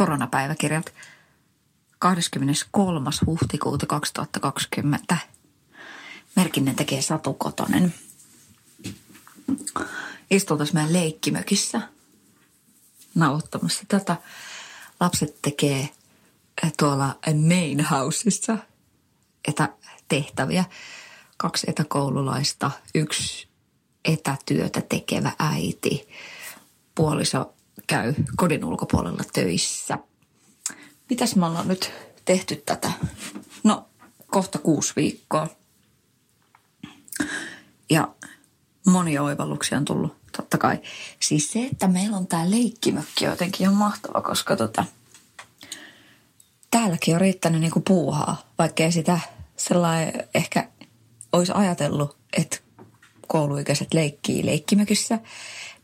koronapäiväkirjat 23. huhtikuuta 2020. Merkinnän tekee Satu Kotonen. Istun tässä meidän leikkimökissä nauhoittamassa tätä. Lapset tekee tuolla main houseissa etätehtäviä. Kaksi etäkoululaista, yksi etätyötä tekevä äiti. Puoliso käy kodin ulkopuolella töissä. Mitäs me ollaan nyt tehty tätä? No, kohta kuusi viikkoa. Ja monia oivalluksia on tullut, totta kai. Siis se, että meillä on tämä leikkimökki jotenkin on mahtava, koska tota, täälläkin on riittänyt niinku puuhaa, vaikkei sitä sellainen ehkä olisi ajatellut, että kouluikäiset leikkii leikkimökissä.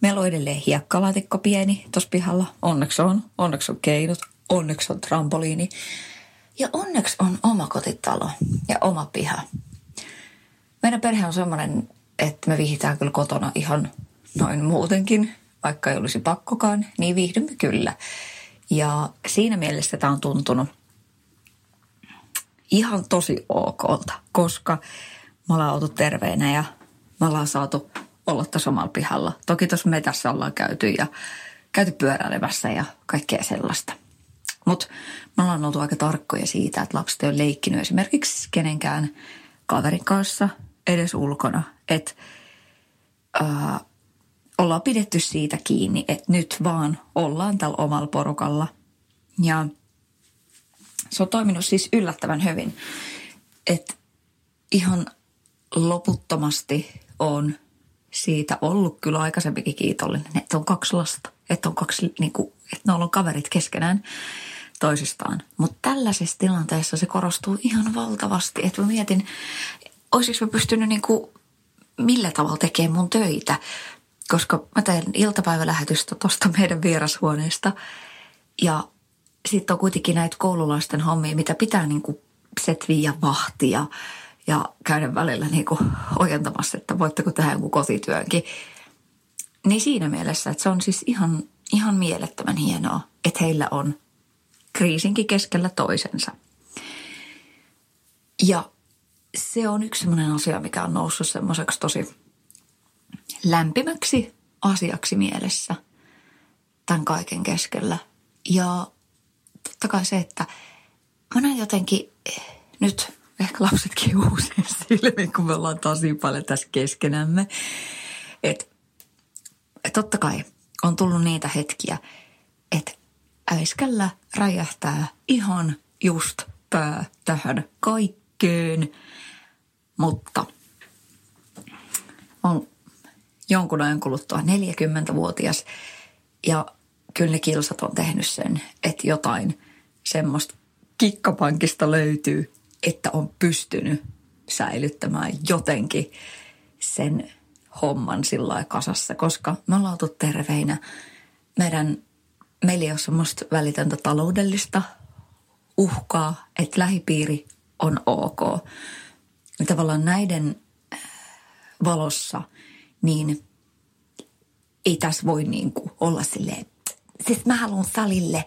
Meillä on edelleen hiekkalaatikko pieni tuossa pihalla. Onneksi on. Onneksi on keinot. Onneksi on trampoliini. Ja onneksi on oma kotitalo ja oma piha. Meidän perhe on semmoinen, että me vihitään kyllä kotona ihan noin muutenkin, vaikka ei olisi pakkokaan, niin viihdymme kyllä. Ja siinä mielessä tämä on tuntunut ihan tosi okolta, koska me ollaan oltu terveenä ja me ollaan saatu olla tässä omalla pihalla. Toki tuossa metässä ollaan käyty ja käyty pyöräilemässä ja kaikkea sellaista. Mutta me ollaan oltu aika tarkkoja siitä, että lapset ei ole leikkinyt esimerkiksi kenenkään kaverin kanssa edes ulkona. Että äh, ollaan pidetty siitä kiinni, että nyt vaan ollaan tällä omalla porukalla. Ja se on toiminut siis yllättävän hyvin. Että ihan loputtomasti on siitä ollut kyllä aikaisempikin kiitollinen, että on kaksi lasta, että on kaksi, niin kuin, että ne on kaverit keskenään toisistaan. Mutta tällaisessa tilanteessa se korostuu ihan valtavasti, että mä mietin, olisiko mä pystynyt niin kuin, millä tavalla tekemään mun töitä, koska mä teen iltapäivälähetystä tuosta meidän vierashuoneesta ja sitten on kuitenkin näitä koululaisten hommia, mitä pitää niin kuin setviä vahtia ja käydä välillä niin kuin ojentamassa, että voitteko tehdä jonkun kotityönkin. Niin siinä mielessä, että se on siis ihan, ihan mielettömän hienoa, että heillä on kriisinkin keskellä toisensa. Ja se on yksi sellainen asia, mikä on noussut semmoiseksi tosi lämpimäksi asiaksi mielessä tämän kaiken keskellä. Ja totta kai se, että mä näen jotenkin nyt ehkä lapsetkin uusin silmiin, kun me ollaan tosi paljon tässä keskenämme. Että et totta kai on tullut niitä hetkiä, että äiskällä räjähtää ihan just pää tähän kaikkeen. Mutta on jonkun ajan kuluttua 40-vuotias ja kyllä ne kilsat on tehnyt sen, että jotain semmoista kikkapankista löytyy, että on pystynyt säilyttämään jotenkin sen homman sillä kasassa, koska me ollaan oltu terveinä. Meidän, meillä ei ole semmoista välitöntä taloudellista uhkaa, että lähipiiri on ok. Ja tavallaan näiden äh, valossa, niin ei tässä voi niin kuin olla silleen, siis mä haluan salille,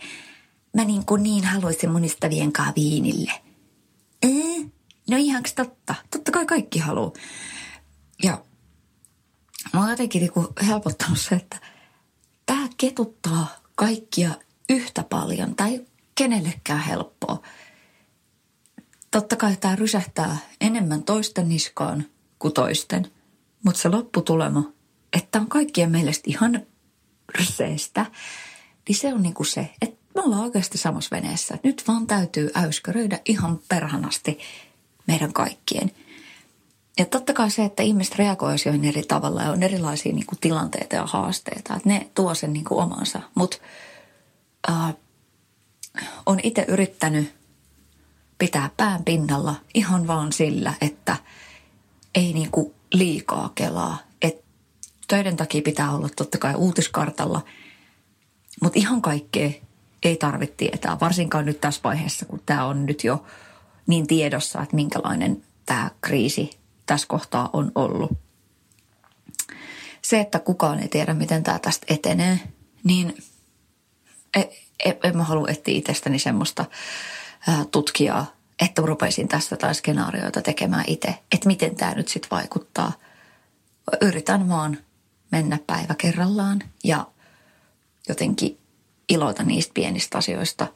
mä niin, kuin niin haluaisin mun kanssa viinille – no ihanko totta? Totta kai kaikki haluaa. Ja mä oon jotenkin niinku helpottanut se, että tämä ketuttaa kaikkia yhtä paljon. Tai kenellekään helppoa. Totta kai tämä rysähtää enemmän toisten niskaan kuin toisten. Mutta se lopputulema, että on kaikkien mielestä ihan ryseistä, niin se on niinku se, että me ollaan oikeasti samassa veneessä. Nyt vaan täytyy äyskäröidä ihan perhanasti meidän kaikkien. Ja totta kai se, että ihmiset reagoi asioihin eri tavalla ja on erilaisia niin kuin, tilanteita ja haasteita, että ne tuo sen niin kuin, omansa. Mutta äh, on itse yrittänyt pitää pään pinnalla ihan vaan sillä, että ei niin kuin, liikaa kelaa. Et töiden takia pitää olla totta kai uutiskartalla, mutta ihan kaikkea ei tarvitse tietää, varsinkaan nyt tässä vaiheessa, kun tämä on nyt jo niin tiedossa, että minkälainen tämä kriisi tässä kohtaa on ollut. Se, että kukaan ei tiedä, miten tämä tästä etenee, niin ei, en, en mä halua etsiä itsestäni semmoista tutkijaa, että rupeisin tästä tai skenaarioita tekemään itse. Että miten tämä nyt sitten vaikuttaa. Yritän vaan mennä päivä kerrallaan ja jotenkin iloita niistä pienistä asioista.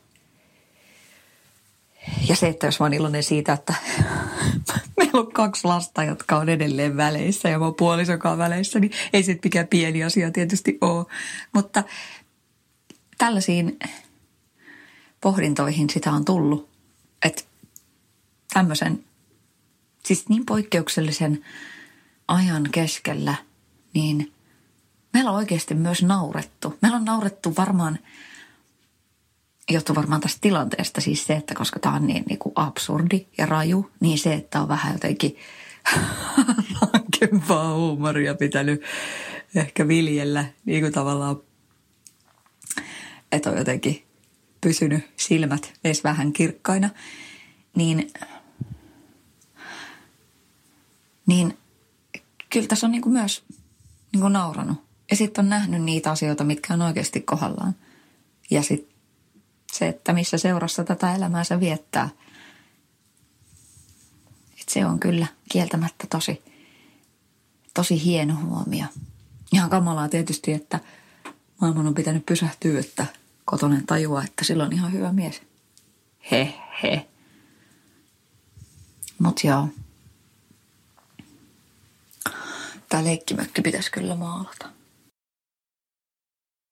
Ja se, että jos mä oon iloinen siitä, että meillä on kaksi lasta, jotka on edelleen väleissä ja oon puolisokaan väleissä, niin ei se mikään pieni asia tietysti ole. Mutta tällaisiin pohdintoihin sitä on tullut, että tämmöisen, siis niin poikkeuksellisen ajan keskellä, niin meillä on oikeasti myös naurettu. Meillä on naurettu varmaan, johtuu varmaan tästä tilanteesta siis se, että koska tämä on niin, niin kuin absurdi ja raju, niin se, että on vähän jotenkin rankempaa huumoria pitänyt ehkä viljellä niin kuin tavallaan, että on jotenkin pysynyt silmät edes vähän kirkkaina, niin, niin kyllä tässä on niin kuin myös niin kuin nauranut. Ja sitten on nähnyt niitä asioita, mitkä on oikeasti kohdallaan. Ja sitten se, että missä seurassa tätä elämää se viettää. Et se on kyllä kieltämättä tosi, tosi hieno huomio. Ihan kamalaa tietysti, että maailman on pitänyt pysähtyä, että kotonen tajua, että sillä on ihan hyvä mies. He, he. Mut joo. Tää leikkimökki pitäisi kyllä maalata.